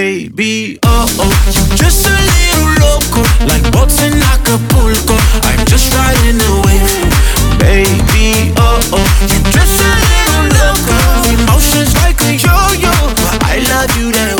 baby. Oh oh, just a little loco, like boats in Acapulco. I'm just riding away. wave, baby. Oh oh, just a little loco, emotions like a yo-yo. I love you that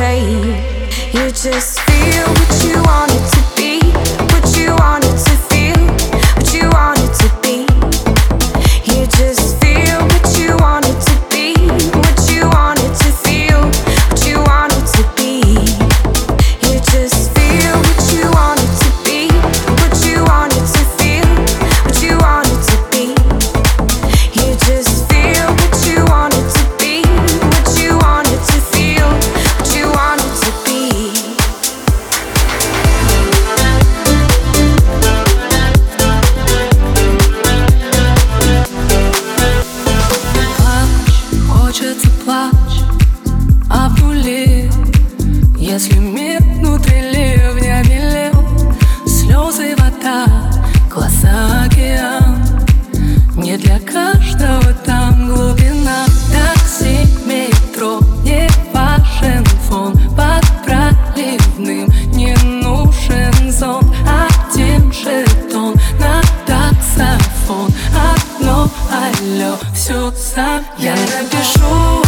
You just feel what you wanted to все сам Я напишу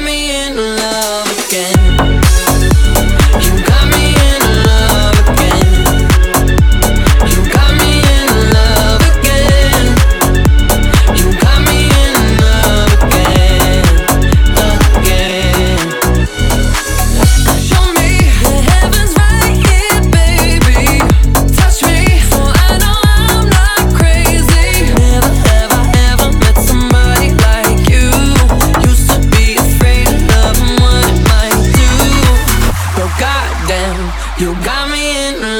me in love again You got me in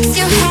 makes you happy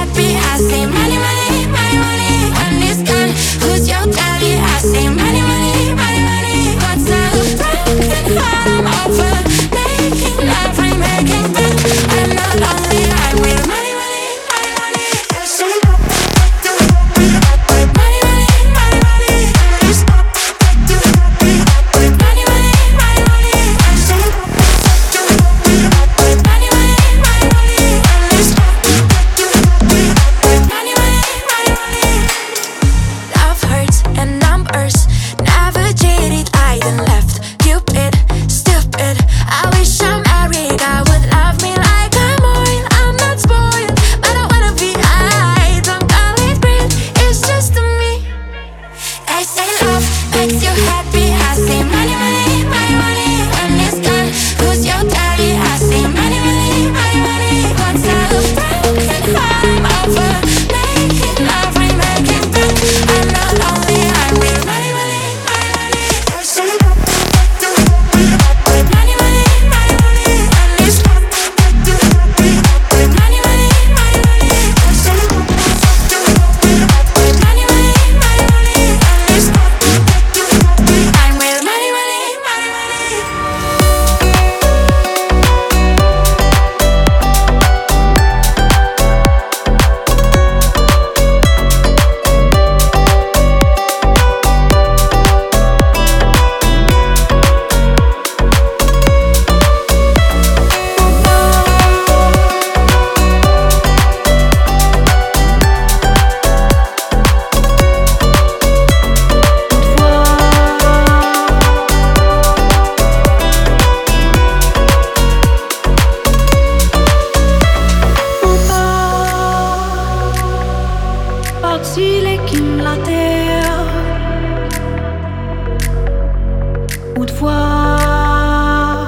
ou de voir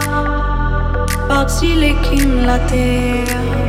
partir les la terre.